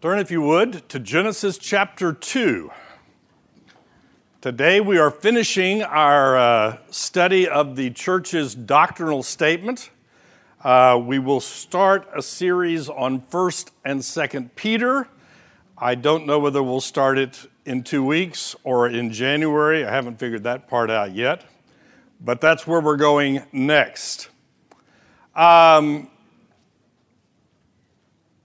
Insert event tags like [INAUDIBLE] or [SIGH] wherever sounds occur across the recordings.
Turn, if you would, to Genesis chapter 2. Today we are finishing our uh, study of the church's doctrinal statement. Uh, we will start a series on 1st and 2nd Peter. I don't know whether we'll start it in two weeks or in January. I haven't figured that part out yet, but that's where we're going next. Um,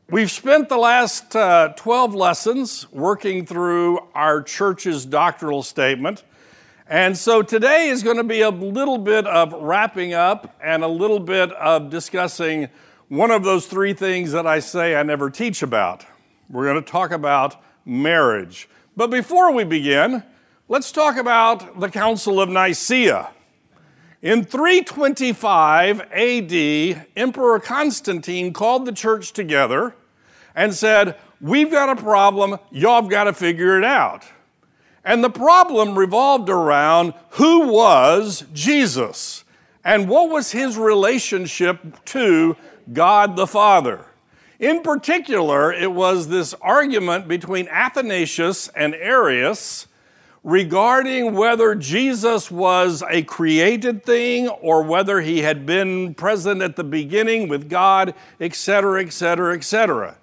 We've spent the last uh, 12 lessons working through our church's doctrinal statement. And so today is going to be a little bit of wrapping up and a little bit of discussing one of those three things that I say I never teach about. We're going to talk about marriage. But before we begin, let's talk about the Council of Nicaea. In 325 AD, Emperor Constantine called the church together and said, We've got a problem, y'all have got to figure it out. And the problem revolved around who was Jesus and what was his relationship to God the Father. In particular, it was this argument between Athanasius and Arius regarding whether Jesus was a created thing or whether he had been present at the beginning with God, etc., etc., etc.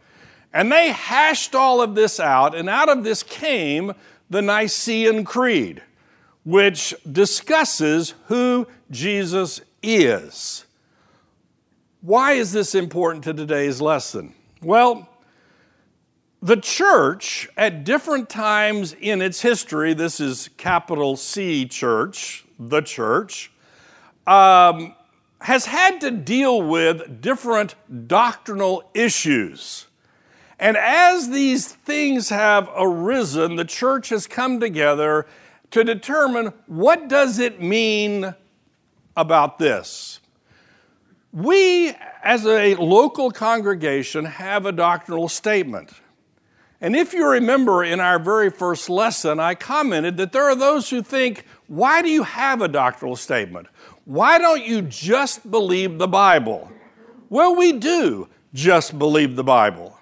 And they hashed all of this out, and out of this came the Nicene Creed, which discusses who Jesus is. Why is this important to today's lesson? Well, the church, at different times in its history, this is capital C church, the church, um, has had to deal with different doctrinal issues. And as these things have arisen, the church has come together to determine what does it mean about this. We, as a local congregation, have a doctrinal statement. And if you remember in our very first lesson, I commented that there are those who think, why do you have a doctrinal statement? Why don't you just believe the Bible? Well, we do just believe the Bible.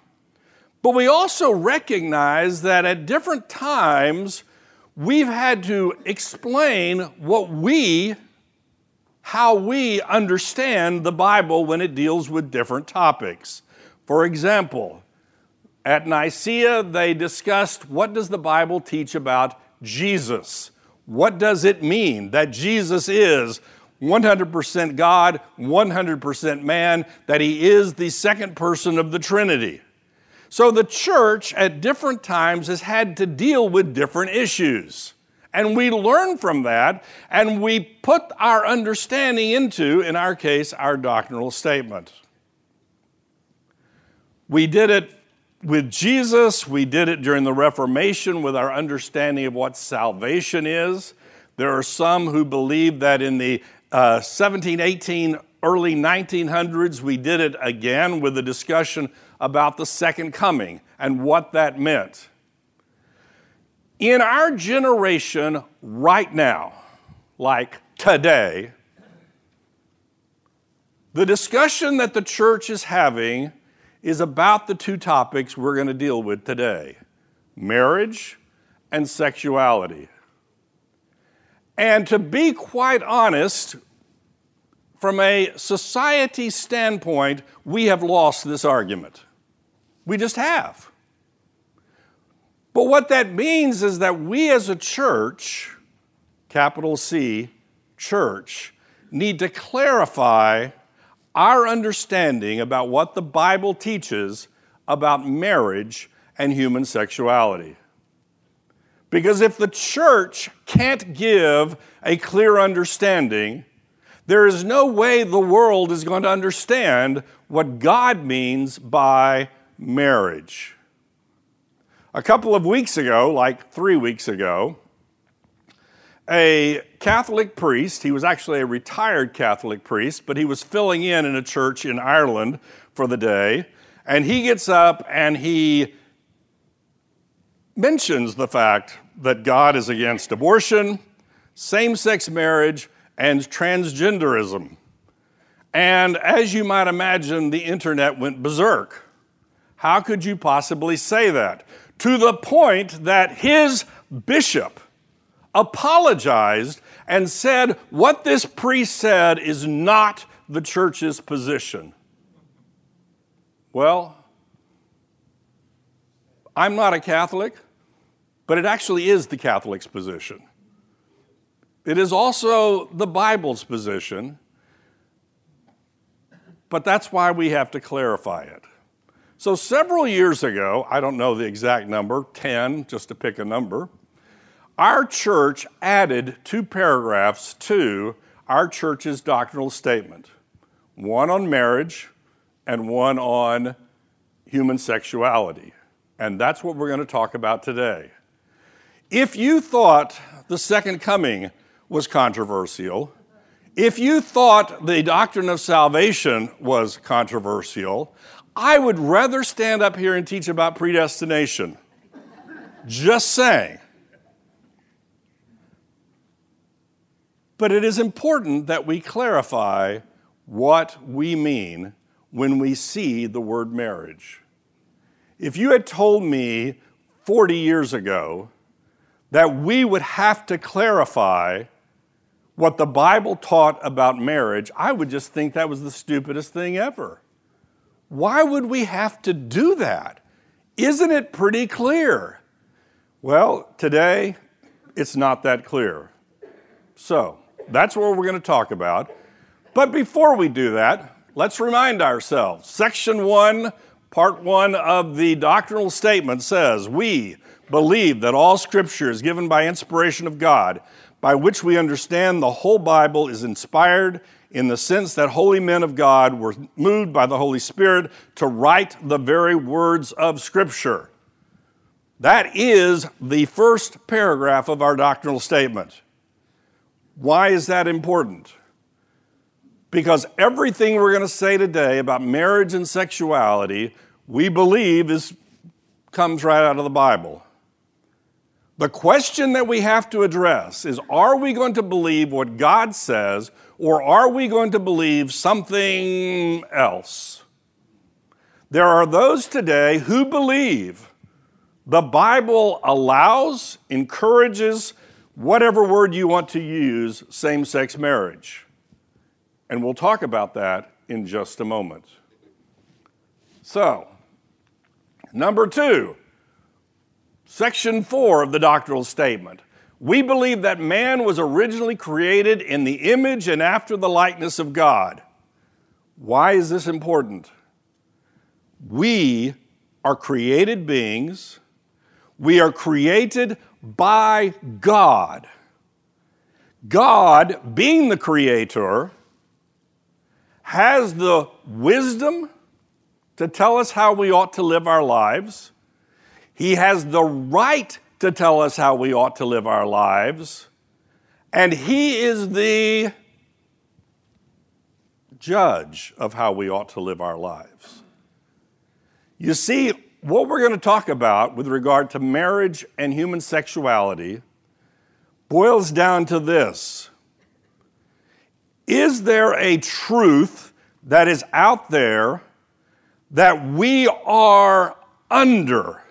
But we also recognize that at different times, we've had to explain what we, how we understand the Bible when it deals with different topics. For example, at Nicaea, they discussed what does the Bible teach about Jesus? What does it mean that Jesus is 100% God, 100% man, that he is the second person of the Trinity? So the church at different times has had to deal with different issues. And we learn from that and we put our understanding into, in our case, our doctrinal statement. We did it with Jesus, we did it during the Reformation with our understanding of what salvation is. There are some who believe that in the uh, 17, 18, early 1900s, we did it again with the discussion about the second coming and what that meant. In our generation right now, like today, the discussion that the church is having is about the two topics we're going to deal with today marriage and sexuality. And to be quite honest, from a society standpoint, we have lost this argument. We just have. But what that means is that we as a church, capital C, church, need to clarify our understanding about what the Bible teaches about marriage and human sexuality. Because if the church can't give a clear understanding, there is no way the world is going to understand what God means by marriage. A couple of weeks ago, like three weeks ago, a Catholic priest, he was actually a retired Catholic priest, but he was filling in in a church in Ireland for the day, and he gets up and he mentions the fact that God is against abortion, same sex marriage, and transgenderism. And as you might imagine, the internet went berserk. How could you possibly say that? To the point that his bishop apologized and said, What this priest said is not the church's position. Well, I'm not a Catholic, but it actually is the Catholic's position. It is also the Bible's position, but that's why we have to clarify it. So, several years ago, I don't know the exact number, 10, just to pick a number, our church added two paragraphs to our church's doctrinal statement one on marriage and one on human sexuality. And that's what we're going to talk about today. If you thought the second coming was controversial, if you thought the doctrine of salvation was controversial, I would rather stand up here and teach about predestination. Just saying. But it is important that we clarify what we mean when we see the word marriage. If you had told me 40 years ago that we would have to clarify what the Bible taught about marriage, I would just think that was the stupidest thing ever. Why would we have to do that? Isn't it pretty clear? Well, today it's not that clear. So, that's what we're going to talk about. But before we do that, let's remind ourselves. Section 1, Part 1 of the doctrinal statement says, We believe that all Scripture is given by inspiration of God, by which we understand the whole Bible is inspired in the sense that holy men of God were moved by the Holy Spirit to write the very words of Scripture. That is the first paragraph of our doctrinal statement. Why is that important? Because everything we're going to say today about marriage and sexuality, we believe is comes right out of the Bible. The question that we have to address is are we going to believe what God says or are we going to believe something else? There are those today who believe the Bible allows, encourages, whatever word you want to use, same sex marriage. And we'll talk about that in just a moment. So, number two, section four of the doctrinal statement. We believe that man was originally created in the image and after the likeness of God. Why is this important? We are created beings. We are created by God. God, being the creator, has the wisdom to tell us how we ought to live our lives. He has the right to tell us how we ought to live our lives. And He is the judge of how we ought to live our lives. You see, what we're going to talk about with regard to marriage and human sexuality boils down to this Is there a truth that is out there that we are under?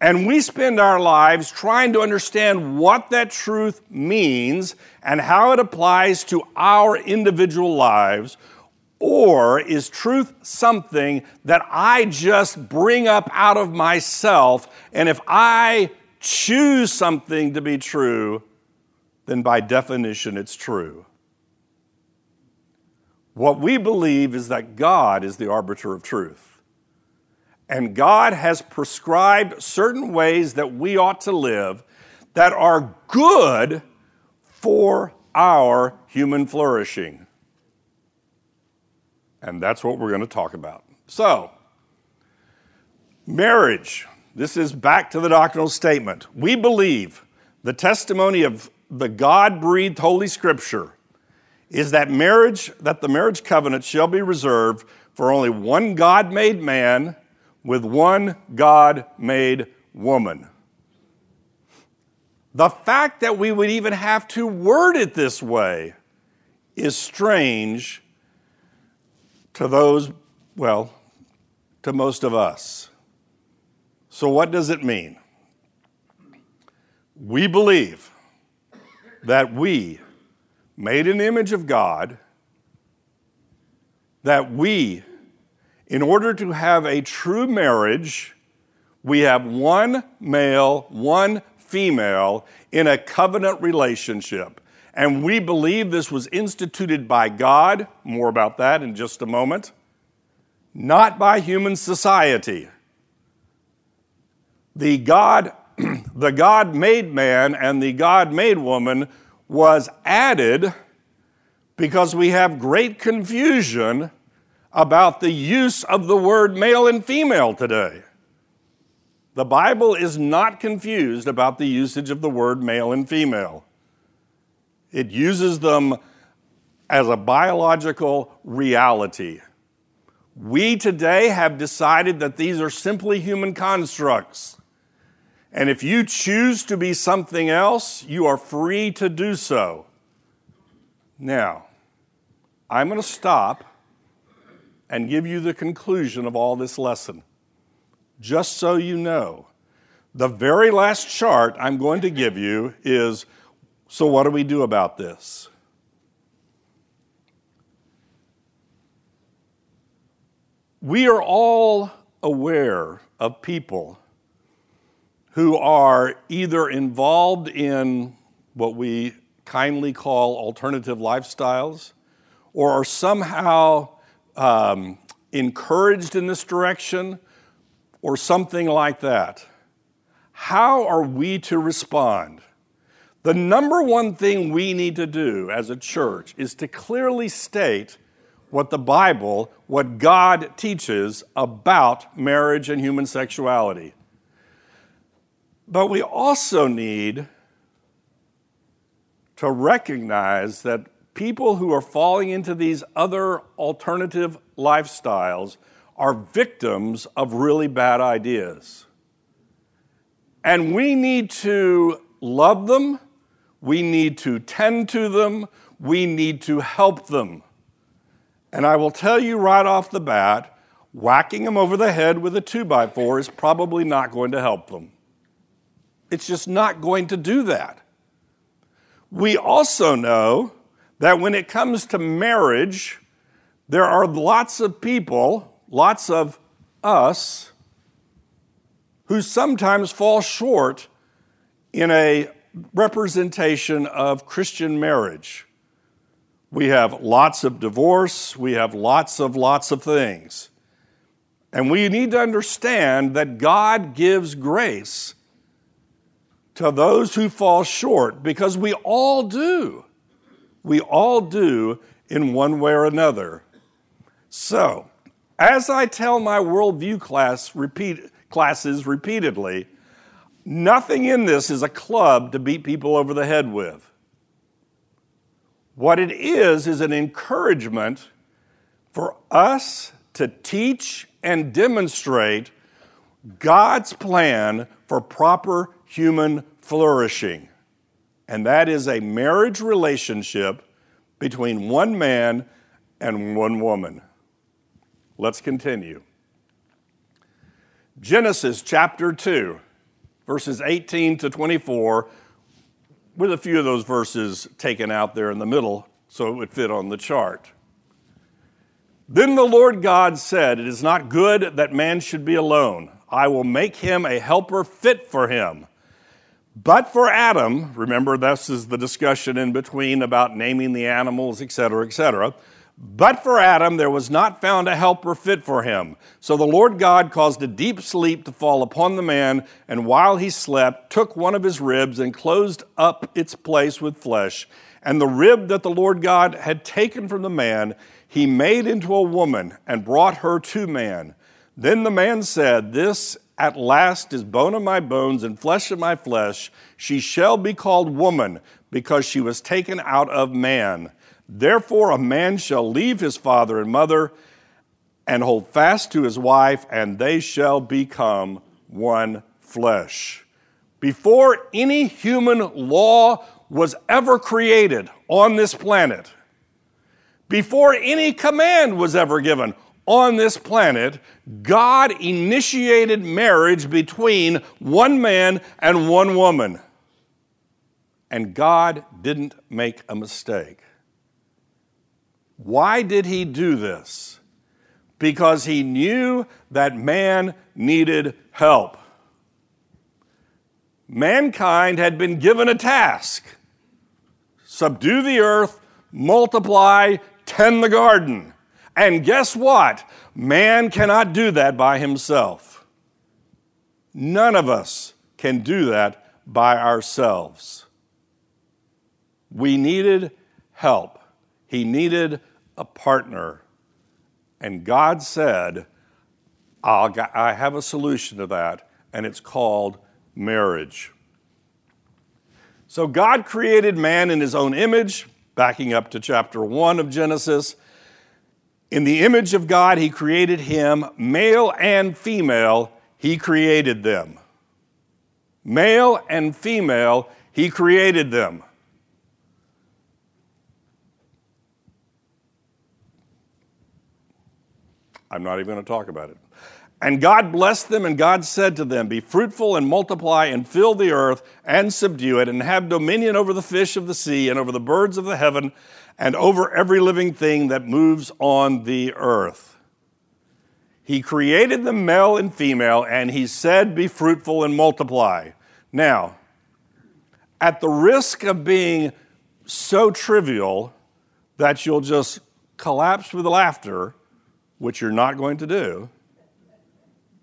And we spend our lives trying to understand what that truth means and how it applies to our individual lives. Or is truth something that I just bring up out of myself? And if I choose something to be true, then by definition it's true. What we believe is that God is the arbiter of truth. And God has prescribed certain ways that we ought to live that are good for our human flourishing. And that's what we're going to talk about. So, marriage. This is back to the doctrinal statement. We believe the testimony of the God breathed Holy Scripture is that marriage, that the marriage covenant shall be reserved for only one God made man with one God made woman. The fact that we would even have to word it this way is strange to those, well, to most of us. So, what does it mean? We believe that we, made in the image of God, that we, in order to have a true marriage, we have one male, one female in a covenant relationship. And we believe this was instituted by God, more about that in just a moment, not by human society. The God, [CLEARS THROAT] the God made man and the God made woman was added because we have great confusion about the use of the word male and female today. The Bible is not confused about the usage of the word male and female. It uses them as a biological reality. We today have decided that these are simply human constructs. And if you choose to be something else, you are free to do so. Now, I'm going to stop and give you the conclusion of all this lesson. Just so you know, the very last chart I'm going to give you is so, what do we do about this? We are all aware of people who are either involved in what we kindly call alternative lifestyles or are somehow um, encouraged in this direction or something like that. How are we to respond? The number one thing we need to do as a church is to clearly state what the Bible, what God teaches about marriage and human sexuality. But we also need to recognize that people who are falling into these other alternative lifestyles are victims of really bad ideas. And we need to love them, we need to tend to them, we need to help them. And I will tell you right off the bat whacking them over the head with a 2 by 4 is probably not going to help them. It's just not going to do that. We also know that when it comes to marriage, there are lots of people, lots of us, who sometimes fall short in a representation of Christian marriage. We have lots of divorce, we have lots of lots of things. And we need to understand that God gives grace to those who fall short because we all do. We all do in one way or another. So, as I tell my worldview class repeat, classes repeatedly, nothing in this is a club to beat people over the head with. What it is, is an encouragement for us to teach and demonstrate God's plan for proper human flourishing and that is a marriage relationship between one man and one woman. Let's continue. Genesis chapter 2, verses 18 to 24, with a few of those verses taken out there in the middle so it would fit on the chart. Then the Lord God said, It is not good that man should be alone. I will make him a helper fit for him. But for Adam, remember this is the discussion in between about naming the animals, etc., etc. But for Adam, there was not found a helper fit for him. So the Lord God caused a deep sleep to fall upon the man, and while he slept, took one of his ribs and closed up its place with flesh. And the rib that the Lord God had taken from the man, he made into a woman and brought her to man. Then the man said, This at last is bone of my bones and flesh of my flesh. She shall be called woman, because she was taken out of man. Therefore, a man shall leave his father and mother and hold fast to his wife, and they shall become one flesh. Before any human law was ever created on this planet, before any command was ever given on this planet, God initiated marriage between one man and one woman. And God didn't make a mistake. Why did he do this? Because he knew that man needed help. Mankind had been given a task subdue the earth, multiply, tend the garden. And guess what? Man cannot do that by himself. None of us can do that by ourselves. We needed help. He needed a partner. And God said, i have a solution to that, and it's called marriage. So God created man in his own image, backing up to chapter 1 of Genesis. In the image of God, he created him, male and female, he created them. Male and female, he created them. I'm not even going to talk about it. And God blessed them, and God said to them, Be fruitful and multiply and fill the earth and subdue it, and have dominion over the fish of the sea and over the birds of the heaven and over every living thing that moves on the earth. He created them male and female, and he said, Be fruitful and multiply. Now, at the risk of being so trivial that you'll just collapse with laughter, which you're not going to do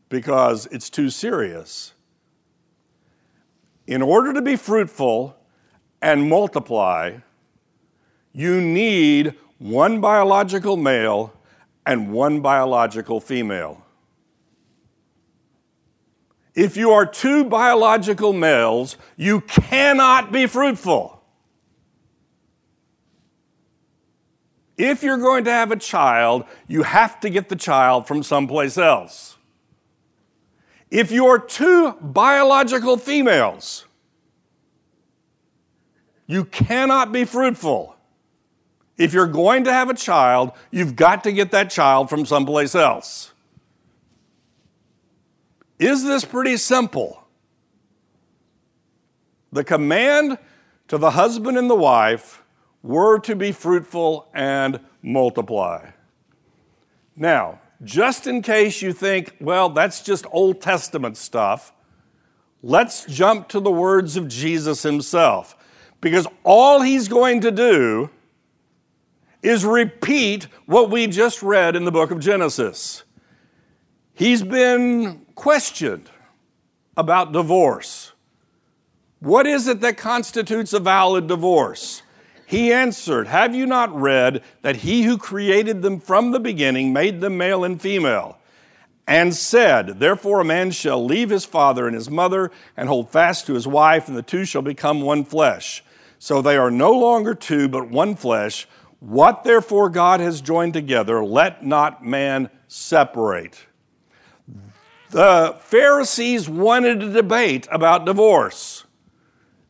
because it's too serious. In order to be fruitful and multiply, you need one biological male and one biological female. If you are two biological males, you cannot be fruitful. If you're going to have a child, you have to get the child from someplace else. If you're two biological females, you cannot be fruitful. If you're going to have a child, you've got to get that child from someplace else. Is this pretty simple? The command to the husband and the wife were to be fruitful and multiply. Now, just in case you think, well, that's just Old Testament stuff, let's jump to the words of Jesus himself. Because all he's going to do is repeat what we just read in the book of Genesis. He's been questioned about divorce. What is it that constitutes a valid divorce? He answered, Have you not read that he who created them from the beginning made them male and female? And said, Therefore a man shall leave his father and his mother and hold fast to his wife, and the two shall become one flesh. So they are no longer two, but one flesh. What therefore God has joined together, let not man separate. The Pharisees wanted a debate about divorce.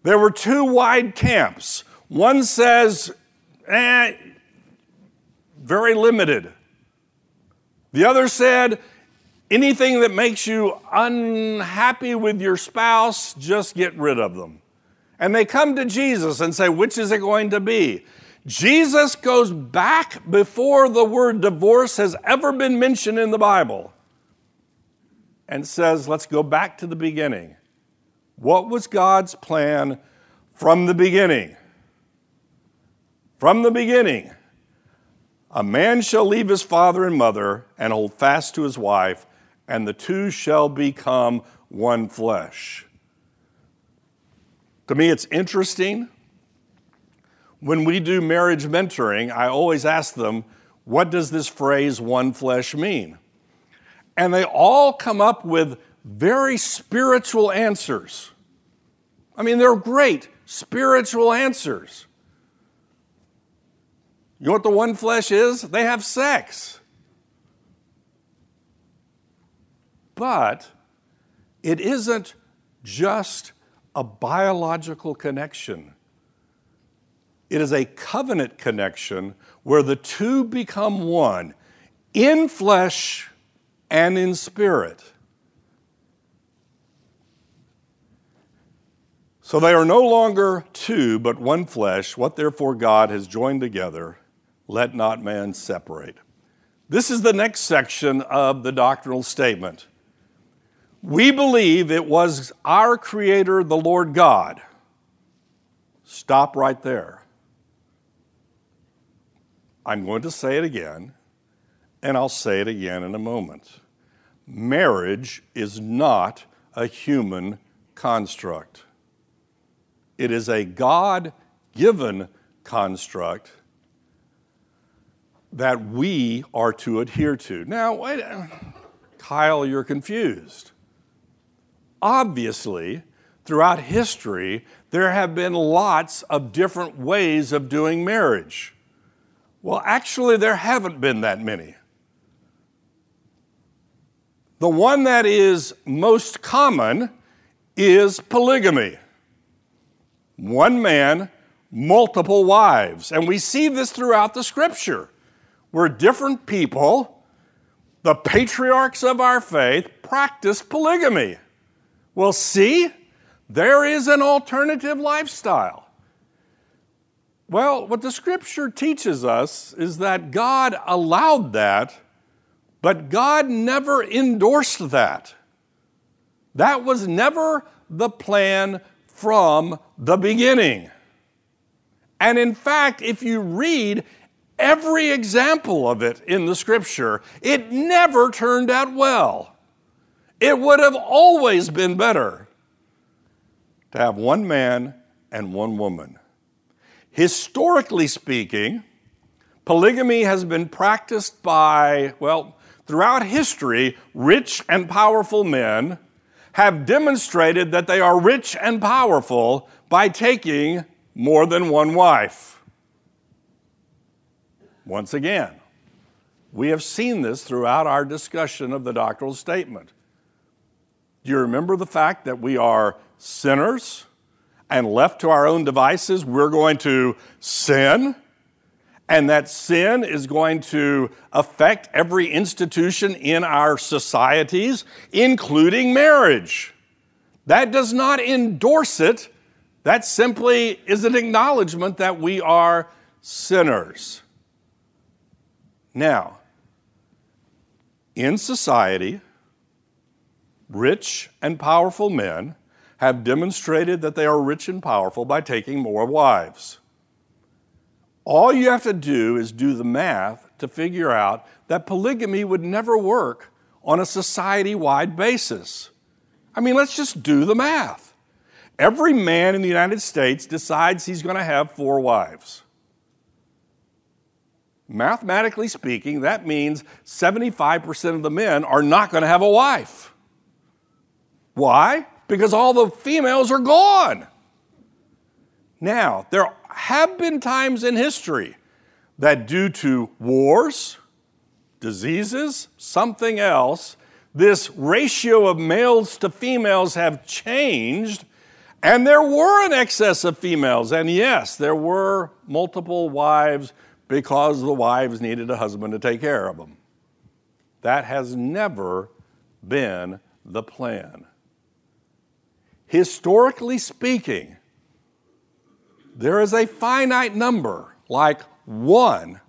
There were two wide camps. One says, eh, very limited. The other said, anything that makes you unhappy with your spouse, just get rid of them. And they come to Jesus and say, which is it going to be? Jesus goes back before the word divorce has ever been mentioned in the Bible and says, let's go back to the beginning. What was God's plan from the beginning? From the beginning, a man shall leave his father and mother and hold fast to his wife, and the two shall become one flesh. To me, it's interesting. When we do marriage mentoring, I always ask them, what does this phrase one flesh mean? And they all come up with very spiritual answers. I mean, they're great spiritual answers. You know what the one flesh is? They have sex. But it isn't just a biological connection. It is a covenant connection where the two become one in flesh and in spirit. So they are no longer two, but one flesh. What therefore God has joined together, let not man separate. This is the next section of the doctrinal statement. We believe it was our Creator, the Lord God. Stop right there. I'm going to say it again, and I'll say it again in a moment. Marriage is not a human construct, it is a God given construct that we are to adhere to. Now, wait, Kyle, you're confused. Obviously, throughout history, there have been lots of different ways of doing marriage. Well, actually, there haven't been that many. The one that is most common is polygamy one man, multiple wives. And we see this throughout the scripture, where different people, the patriarchs of our faith, practice polygamy. Well, see, there is an alternative lifestyle. Well, what the scripture teaches us is that God allowed that, but God never endorsed that. That was never the plan from the beginning. And in fact, if you read every example of it in the scripture, it never turned out well. It would have always been better to have one man and one woman. Historically speaking, polygamy has been practiced by, well, throughout history, rich and powerful men have demonstrated that they are rich and powerful by taking more than one wife. Once again, we have seen this throughout our discussion of the doctrinal statement. Do you remember the fact that we are sinners and left to our own devices, we're going to sin? And that sin is going to affect every institution in our societies, including marriage. That does not endorse it. That simply is an acknowledgement that we are sinners. Now, in society, Rich and powerful men have demonstrated that they are rich and powerful by taking more wives. All you have to do is do the math to figure out that polygamy would never work on a society wide basis. I mean, let's just do the math. Every man in the United States decides he's going to have four wives. Mathematically speaking, that means 75% of the men are not going to have a wife. Why? Because all the females are gone. Now, there have been times in history that due to wars, diseases, something else, this ratio of males to females have changed, and there were an excess of females. And yes, there were multiple wives because the wives needed a husband to take care of them. That has never been the plan historically speaking, there is a finite number, like one,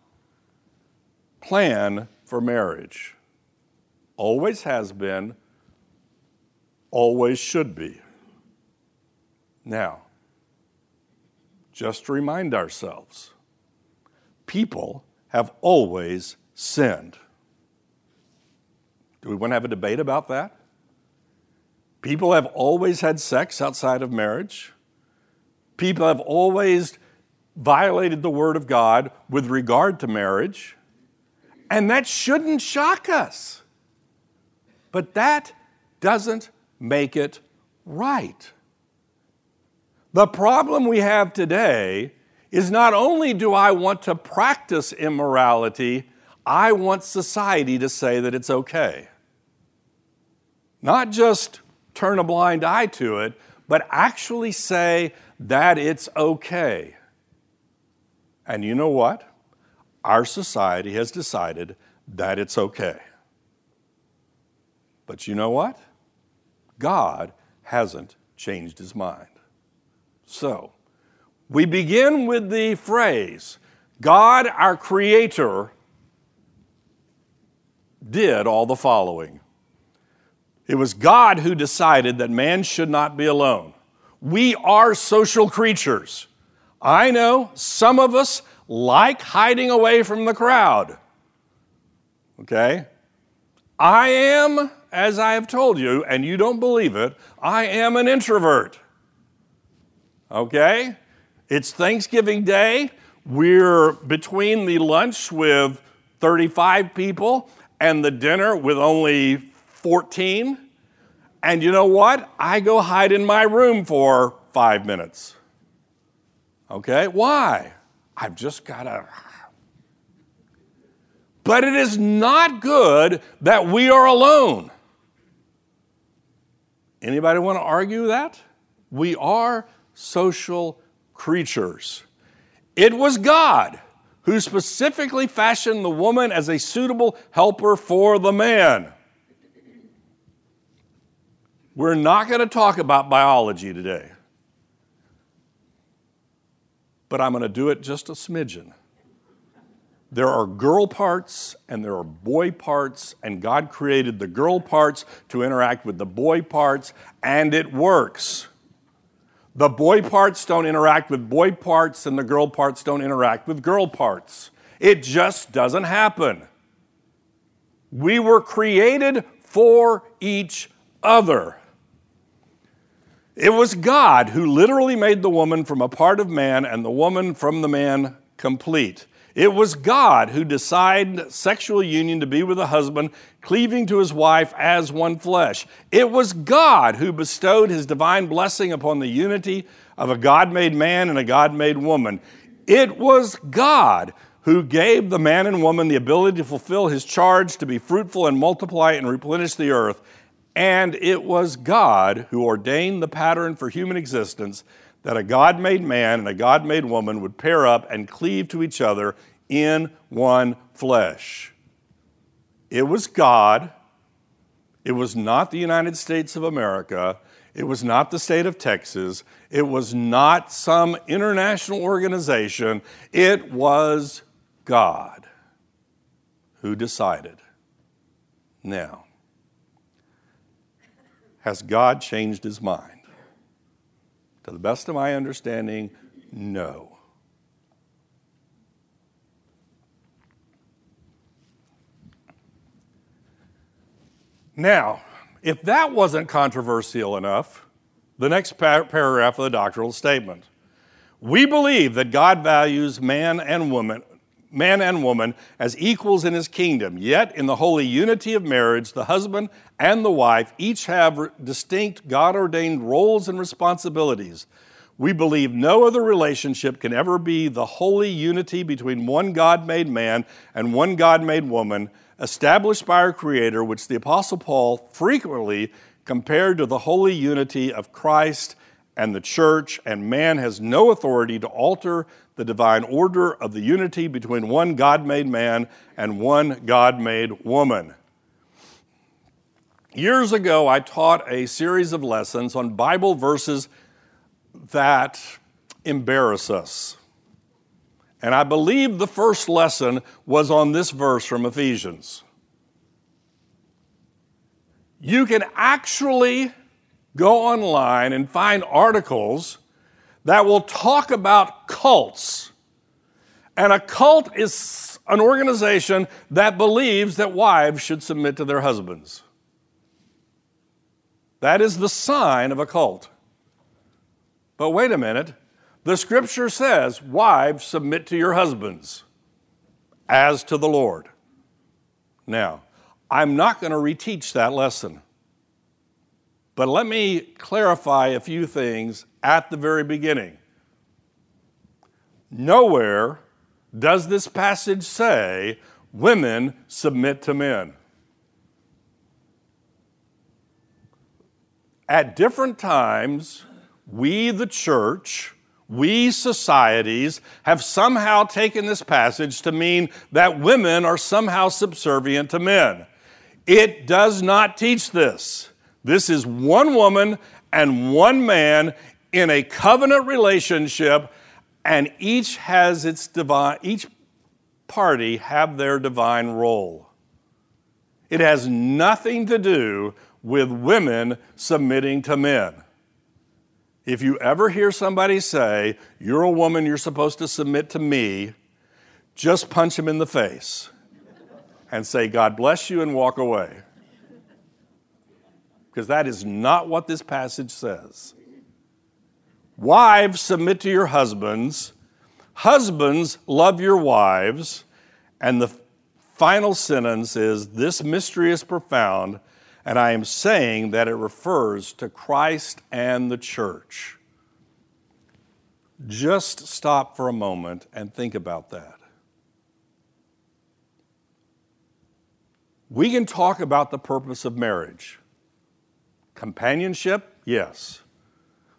plan for marriage. Always has been, always should be. Now, just to remind ourselves, people have always sinned. Do we want to have a debate about that? People have always had sex outside of marriage. People have always violated the Word of God with regard to marriage. And that shouldn't shock us. But that doesn't make it right. The problem we have today is not only do I want to practice immorality, I want society to say that it's okay. Not just turn a blind eye to it, but actually say that it's okay. And you know what? Our society has decided that it's okay. But you know what? God hasn't changed his mind. So, we begin with the phrase God, our Creator, did all the following. It was God who decided that man should not be alone. We are social creatures. I know some of us like hiding away from the crowd. Okay? I am, as I have told you, and you don't believe it, I am an introvert. Okay? It's Thanksgiving Day. We're between the lunch with 35 people and the dinner with only 14. And you know what? I go hide in my room for five minutes. Okay? Why? I've just got to. But it is not good that we are alone. Anybody want to argue that? We are social creatures. It was God who specifically fashioned the woman as a suitable helper for the man. We're not going to talk about biology today, but I'm going to do it just a smidgen. There are girl parts and there are boy parts, and God created the girl parts to interact with the boy parts, and it works. The boy parts don't interact with boy parts, and the girl parts don't interact with girl parts. It just doesn't happen. We were created for each other. It was God who literally made the woman from a part of man and the woman from the man complete. It was God who decided sexual union to be with a husband, cleaving to his wife as one flesh. It was God who bestowed his divine blessing upon the unity of a God made man and a God made woman. It was God who gave the man and woman the ability to fulfill his charge to be fruitful and multiply and replenish the earth. And it was God who ordained the pattern for human existence that a God made man and a God made woman would pair up and cleave to each other in one flesh. It was God. It was not the United States of America. It was not the state of Texas. It was not some international organization. It was God who decided. Now, has God changed his mind? To the best of my understanding, no. Now, if that wasn't controversial enough, the next par- paragraph of the doctrinal statement. We believe that God values man and woman, man and woman as equals in his kingdom. Yet, in the holy unity of marriage, the husband and the wife each have distinct God ordained roles and responsibilities. We believe no other relationship can ever be the holy unity between one God made man and one God made woman, established by our Creator, which the Apostle Paul frequently compared to the holy unity of Christ and the church, and man has no authority to alter the divine order of the unity between one God made man and one God made woman. Years ago, I taught a series of lessons on Bible verses that embarrass us. And I believe the first lesson was on this verse from Ephesians. You can actually go online and find articles that will talk about cults. And a cult is an organization that believes that wives should submit to their husbands. That is the sign of a cult. But wait a minute. The scripture says, Wives, submit to your husbands as to the Lord. Now, I'm not going to reteach that lesson. But let me clarify a few things at the very beginning. Nowhere does this passage say women submit to men. At different times, we, the church, we societies have somehow taken this passage to mean that women are somehow subservient to men. It does not teach this. This is one woman and one man in a covenant relationship, and each has its divine, each party have their divine role. It has nothing to do with women submitting to men. If you ever hear somebody say, You're a woman, you're supposed to submit to me, just punch him in the face and say, God bless you, and walk away. Because that is not what this passage says. Wives, submit to your husbands. Husbands, love your wives. And the final sentence is This mystery is profound, and I am saying that it refers to Christ and the church. Just stop for a moment and think about that. We can talk about the purpose of marriage. Companionship, yes.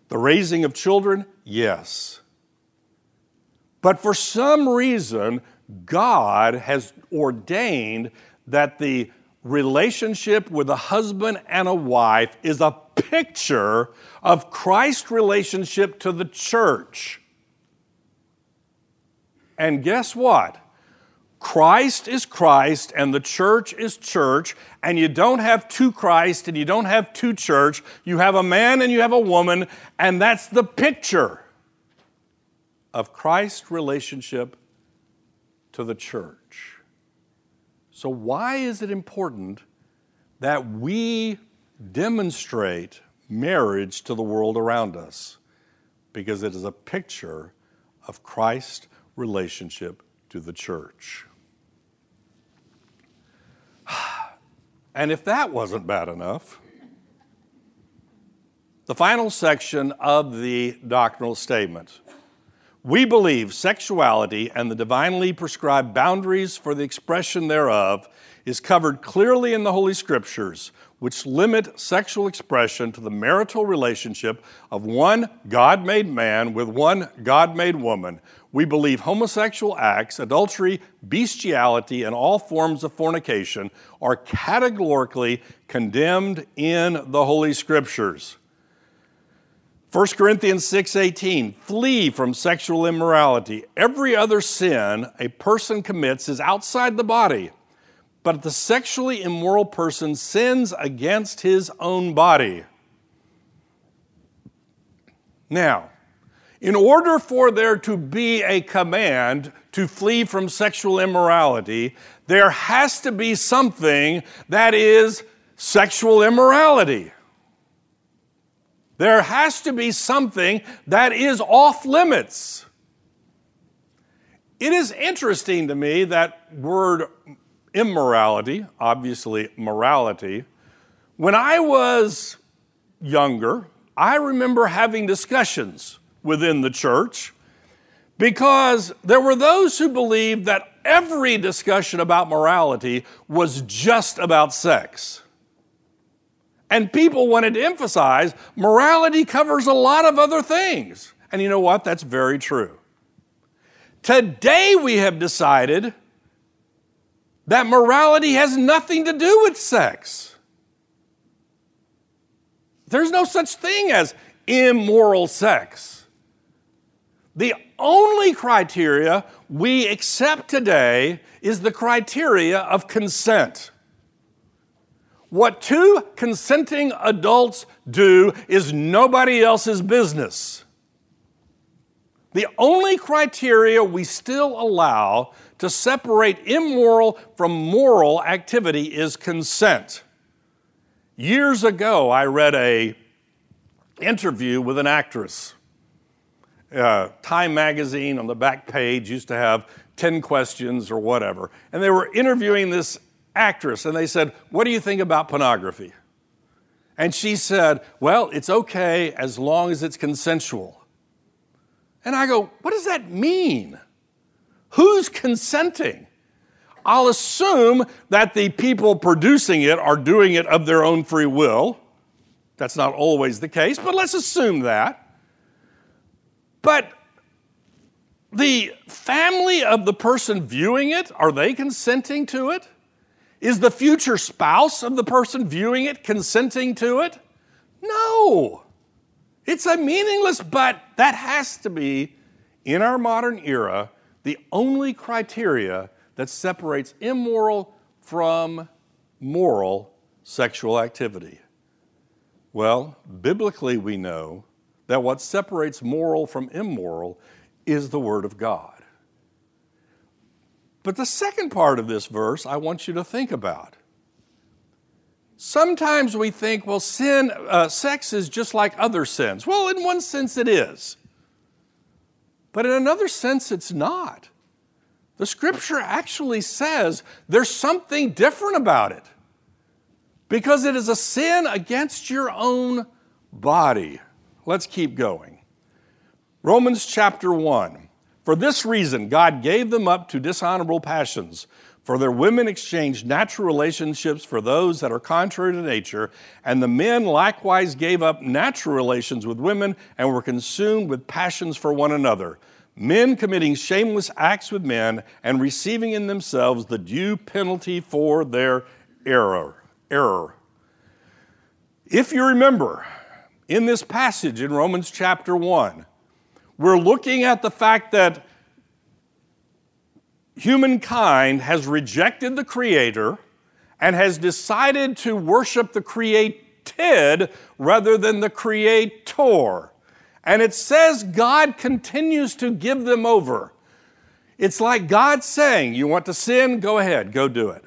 The raising of children, yes. But for some reason, God has ordained that the relationship with a husband and a wife is a picture of Christ's relationship to the church. And guess what? Christ is Christ and the church is church, and you don't have two Christ and you don't have two church. You have a man and you have a woman, and that's the picture of Christ's relationship to the church. So, why is it important that we demonstrate marriage to the world around us? Because it is a picture of Christ's relationship to the church. [SIGHS] And if that wasn't bad enough, the final section of the doctrinal statement. We believe sexuality and the divinely prescribed boundaries for the expression thereof is covered clearly in the Holy Scriptures, which limit sexual expression to the marital relationship of one God made man with one God made woman. We believe homosexual acts, adultery, bestiality, and all forms of fornication are categorically condemned in the Holy Scriptures. 1 Corinthians 6:18 Flee from sexual immorality. Every other sin a person commits is outside the body but the sexually immoral person sins against his own body. Now, in order for there to be a command to flee from sexual immorality, there has to be something that is sexual immorality. There has to be something that is off limits. It is interesting to me that word immorality, obviously morality. When I was younger, I remember having discussions within the church because there were those who believed that every discussion about morality was just about sex. And people wanted to emphasize morality covers a lot of other things. And you know what? That's very true. Today we have decided that morality has nothing to do with sex. There's no such thing as immoral sex. The only criteria we accept today is the criteria of consent. What two consenting adults do is nobody else's business. The only criteria we still allow to separate immoral from moral activity is consent. Years ago, I read a interview with an actress. Uh, Time magazine on the back page used to have 10 questions or whatever. And they were interviewing this actress, and they said, What do you think about pornography? And she said, Well, it's okay as long as it's consensual. And I go, What does that mean? Who's consenting? I'll assume that the people producing it are doing it of their own free will. That's not always the case, but let's assume that. But the family of the person viewing it, are they consenting to it? Is the future spouse of the person viewing it consenting to it? No. It's a meaningless, but that has to be, in our modern era, the only criteria that separates immoral from moral sexual activity. Well, biblically, we know that what separates moral from immoral is the Word of God. But the second part of this verse I want you to think about. Sometimes we think, well, sin, uh, sex is just like other sins. Well, in one sense, it is. But in another sense, it's not. The scripture actually says there's something different about it because it is a sin against your own body. Let's keep going. Romans chapter 1. For this reason, God gave them up to dishonorable passions. For their women exchanged natural relationships for those that are contrary to nature, and the men likewise gave up natural relations with women and were consumed with passions for one another. Men committing shameless acts with men and receiving in themselves the due penalty for their error. Error. If you remember, in this passage in Romans chapter 1, we're looking at the fact that humankind has rejected the Creator and has decided to worship the created rather than the Creator. And it says God continues to give them over. It's like God saying, You want to sin? Go ahead, go do it.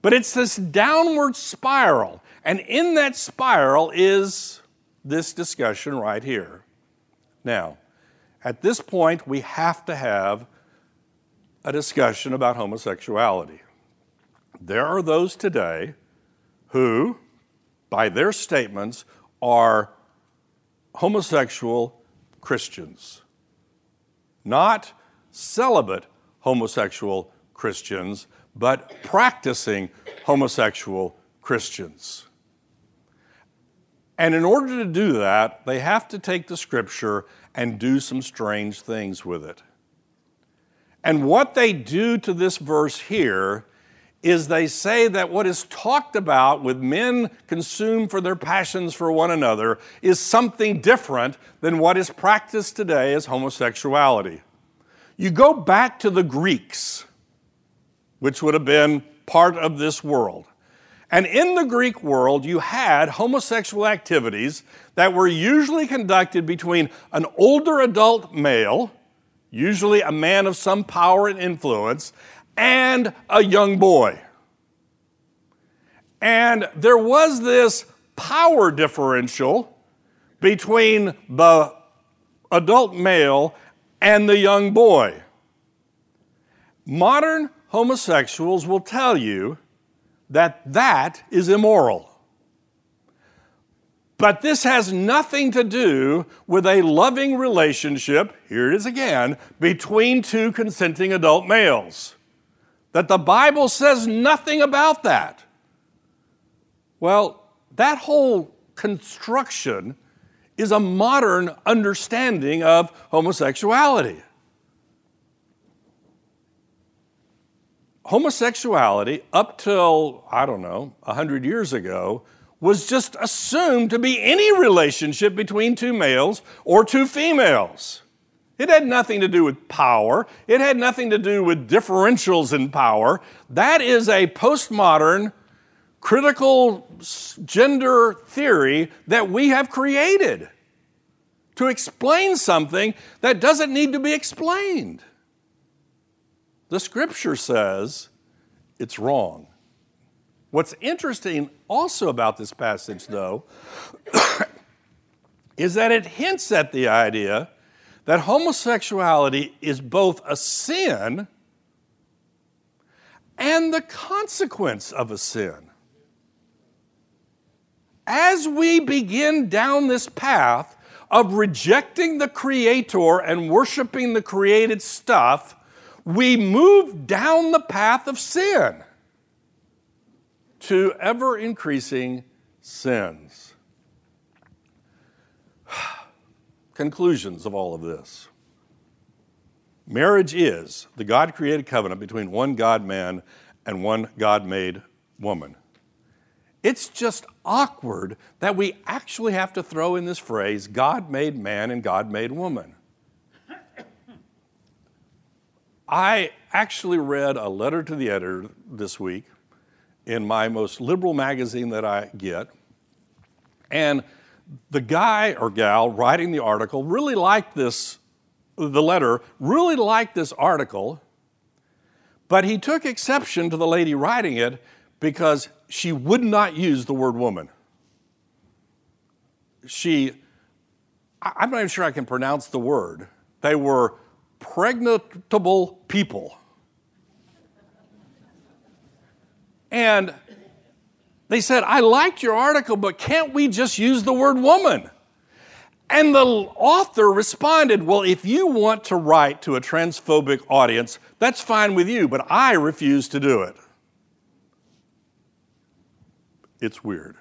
But it's this downward spiral. And in that spiral is this discussion right here. Now, at this point, we have to have a discussion about homosexuality. There are those today who, by their statements, are homosexual Christians, not celibate homosexual Christians, but practicing homosexual Christians. And in order to do that, they have to take the scripture and do some strange things with it. And what they do to this verse here is they say that what is talked about with men consumed for their passions for one another is something different than what is practiced today as homosexuality. You go back to the Greeks, which would have been part of this world. And in the Greek world, you had homosexual activities that were usually conducted between an older adult male, usually a man of some power and influence, and a young boy. And there was this power differential between the adult male and the young boy. Modern homosexuals will tell you that that is immoral. But this has nothing to do with a loving relationship, here it is again, between two consenting adult males. That the Bible says nothing about that. Well, that whole construction is a modern understanding of homosexuality. Homosexuality, up till, I don't know, 100 years ago, was just assumed to be any relationship between two males or two females. It had nothing to do with power. It had nothing to do with differentials in power. That is a postmodern critical gender theory that we have created to explain something that doesn't need to be explained. The scripture says it's wrong. What's interesting also about this passage, though, [COUGHS] is that it hints at the idea that homosexuality is both a sin and the consequence of a sin. As we begin down this path of rejecting the Creator and worshiping the created stuff, we move down the path of sin to ever increasing sins. [SIGHS] Conclusions of all of this. Marriage is the God created covenant between one God man and one God made woman. It's just awkward that we actually have to throw in this phrase God made man and God made woman. I actually read a letter to the editor this week in my most liberal magazine that I get. And the guy or gal writing the article really liked this, the letter, really liked this article, but he took exception to the lady writing it because she would not use the word woman. She, I'm not even sure I can pronounce the word. They were pregnantable people. And they said, I liked your article, but can't we just use the word woman? And the author responded, Well, if you want to write to a transphobic audience, that's fine with you, but I refuse to do it. It's weird.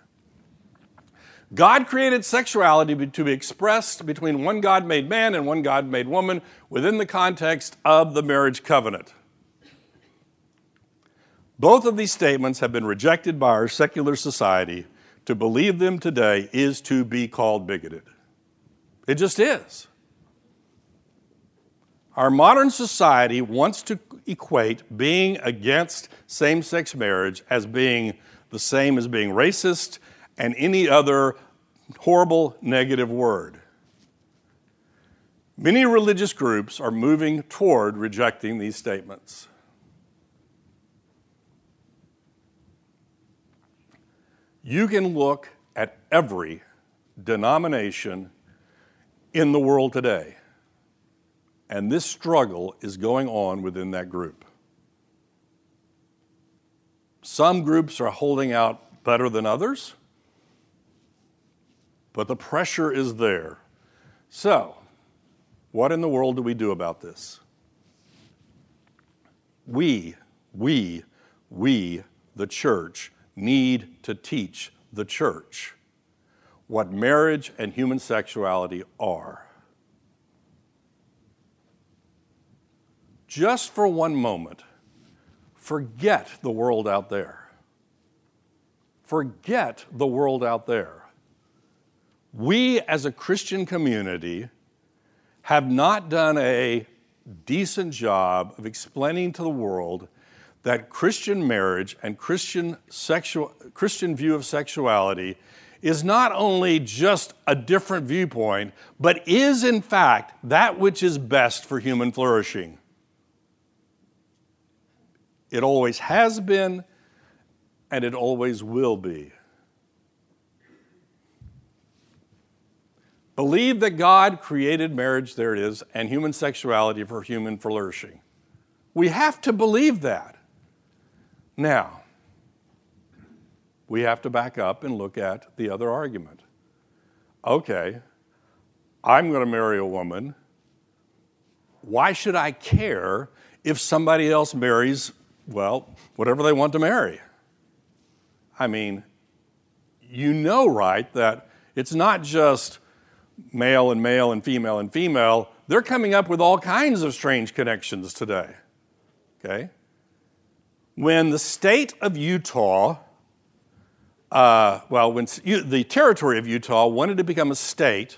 God created sexuality to be expressed between one God made man and one God made woman within the context of the marriage covenant. Both of these statements have been rejected by our secular society. To believe them today is to be called bigoted. It just is. Our modern society wants to equate being against same sex marriage as being the same as being racist and any other horrible negative word. Many religious groups are moving toward rejecting these statements. You can look at every denomination in the world today, and this struggle is going on within that group. Some groups are holding out better than others, but the pressure is there. So, what in the world do we do about this? We, we, we, the church, need to teach the church what marriage and human sexuality are. Just for one moment, forget the world out there. Forget the world out there. We, as a Christian community, have not done a decent job of explaining to the world that Christian marriage and Christian, sexual, Christian view of sexuality is not only just a different viewpoint, but is in fact that which is best for human flourishing. It always has been, and it always will be. Believe that God created marriage, there it is, and human sexuality for human flourishing. We have to believe that. Now, we have to back up and look at the other argument. Okay, I'm going to marry a woman. Why should I care if somebody else marries, well, whatever they want to marry? I mean, you know, right, that it's not just male and male and female and female. They're coming up with all kinds of strange connections today. Okay? when the state of Utah, uh, well, when the territory of Utah wanted to become a state,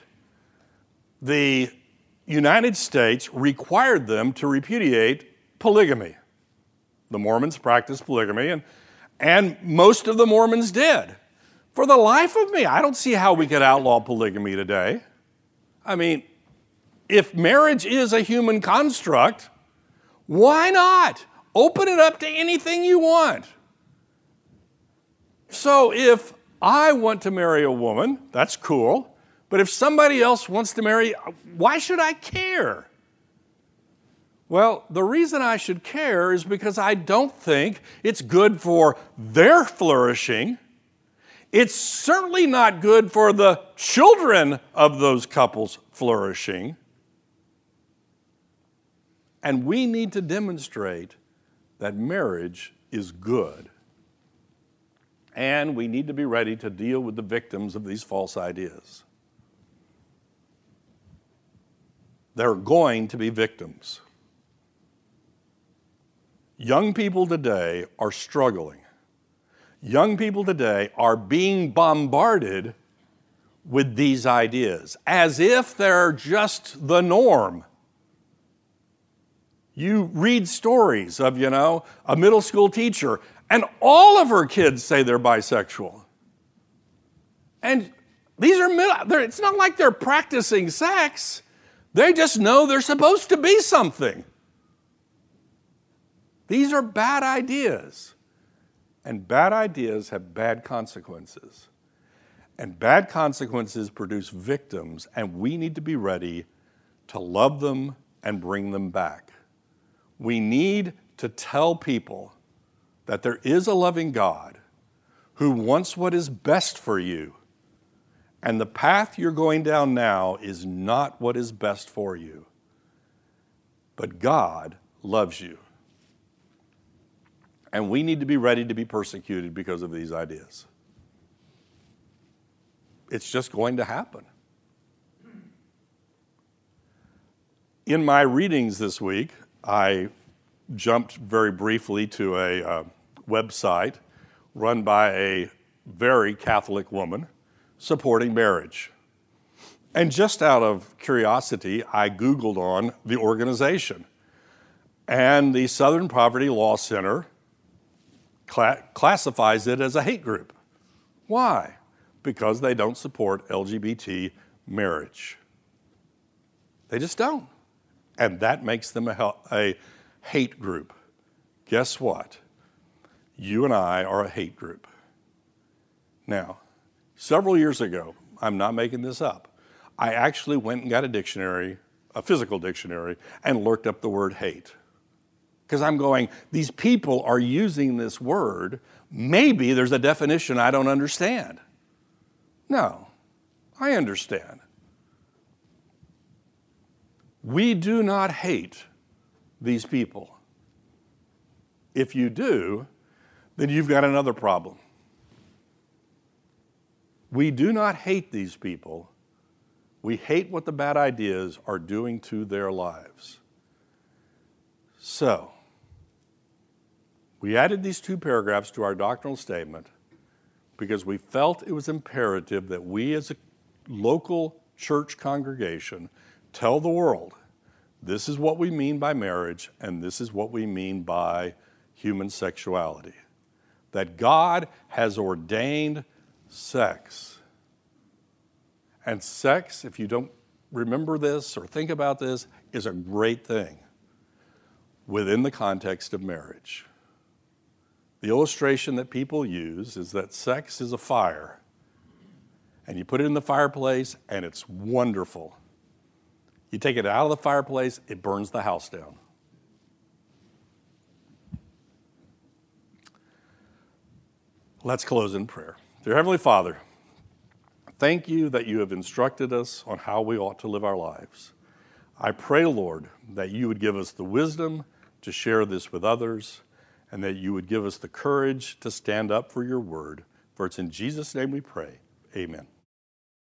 the United States required them to repudiate polygamy. The Mormons practiced polygamy, and, and most of the Mormons did. For the life of me, I don't see how we could outlaw polygamy today. I mean, if marriage is a human construct, why not? Open it up to anything you want. So if I want to marry a woman, that's cool. But if somebody else wants to marry, why should I care? Well, the reason I should care is because I don't think it's good for their flourishing. It's certainly not good for the children of those couples flourishing. And we need to demonstrate that marriage is good. And we need to be ready to deal with the victims of these false ideas. There are going to be victims. Young people today are struggling. Young people today are being bombarded with these ideas as if they're just the norm. You read stories of, you know, a middle school teacher, and all of her kids say they're bisexual. And these are middle, it's not like they're practicing sex. They just know they're supposed to be something. These are bad ideas. And bad ideas have bad consequences. And bad consequences produce victims, and we need to be ready to love them and bring them back. We need to tell people that there is a loving God who wants what is best for you. And the path you're going down now is not what is best for you. But God loves you. And we need to be ready to be persecuted because of these ideas. It's just going to happen. In my readings this week, I jumped very briefly to a uh, website run by a very Catholic woman supporting marriage. And just out of curiosity, I Googled on the organization. And the Southern Poverty Law Center cl- classifies it as a hate group. Why? because they don't support LGBT marriage. They just don't. And that makes them a, a hate group. Guess what? You and I are a hate group. Now, several years ago, I'm not making this up, I actually went and got a dictionary, a physical dictionary, and looked up the word hate. Because I'm going, these people are using this word. Maybe there's a definition I don't understand. No, I understand. We do not hate these people. If you do, then you've got another problem. We do not hate these people. We hate what the bad ideas are doing to their lives. So, we added these two paragraphs to our doctrinal statement because we felt it was imperative that we, as a local church congregation, tell the world this is what we mean by marriage and this is what we mean by human sexuality. That God has ordained sex. And sex, if you don't remember this or think about this, is a great thing within the context of marriage. The illustration that people use is that sex is a fire, and you put it in the fireplace, and it's wonderful. You take it out of the fireplace, it burns the house down. Let's close in prayer. Dear Heavenly Father, thank you that you have instructed us on how we ought to live our lives. I pray, Lord, that you would give us the wisdom to share this with others and that you would give us the courage to stand up for your word. For it's in Jesus' name we pray. Amen.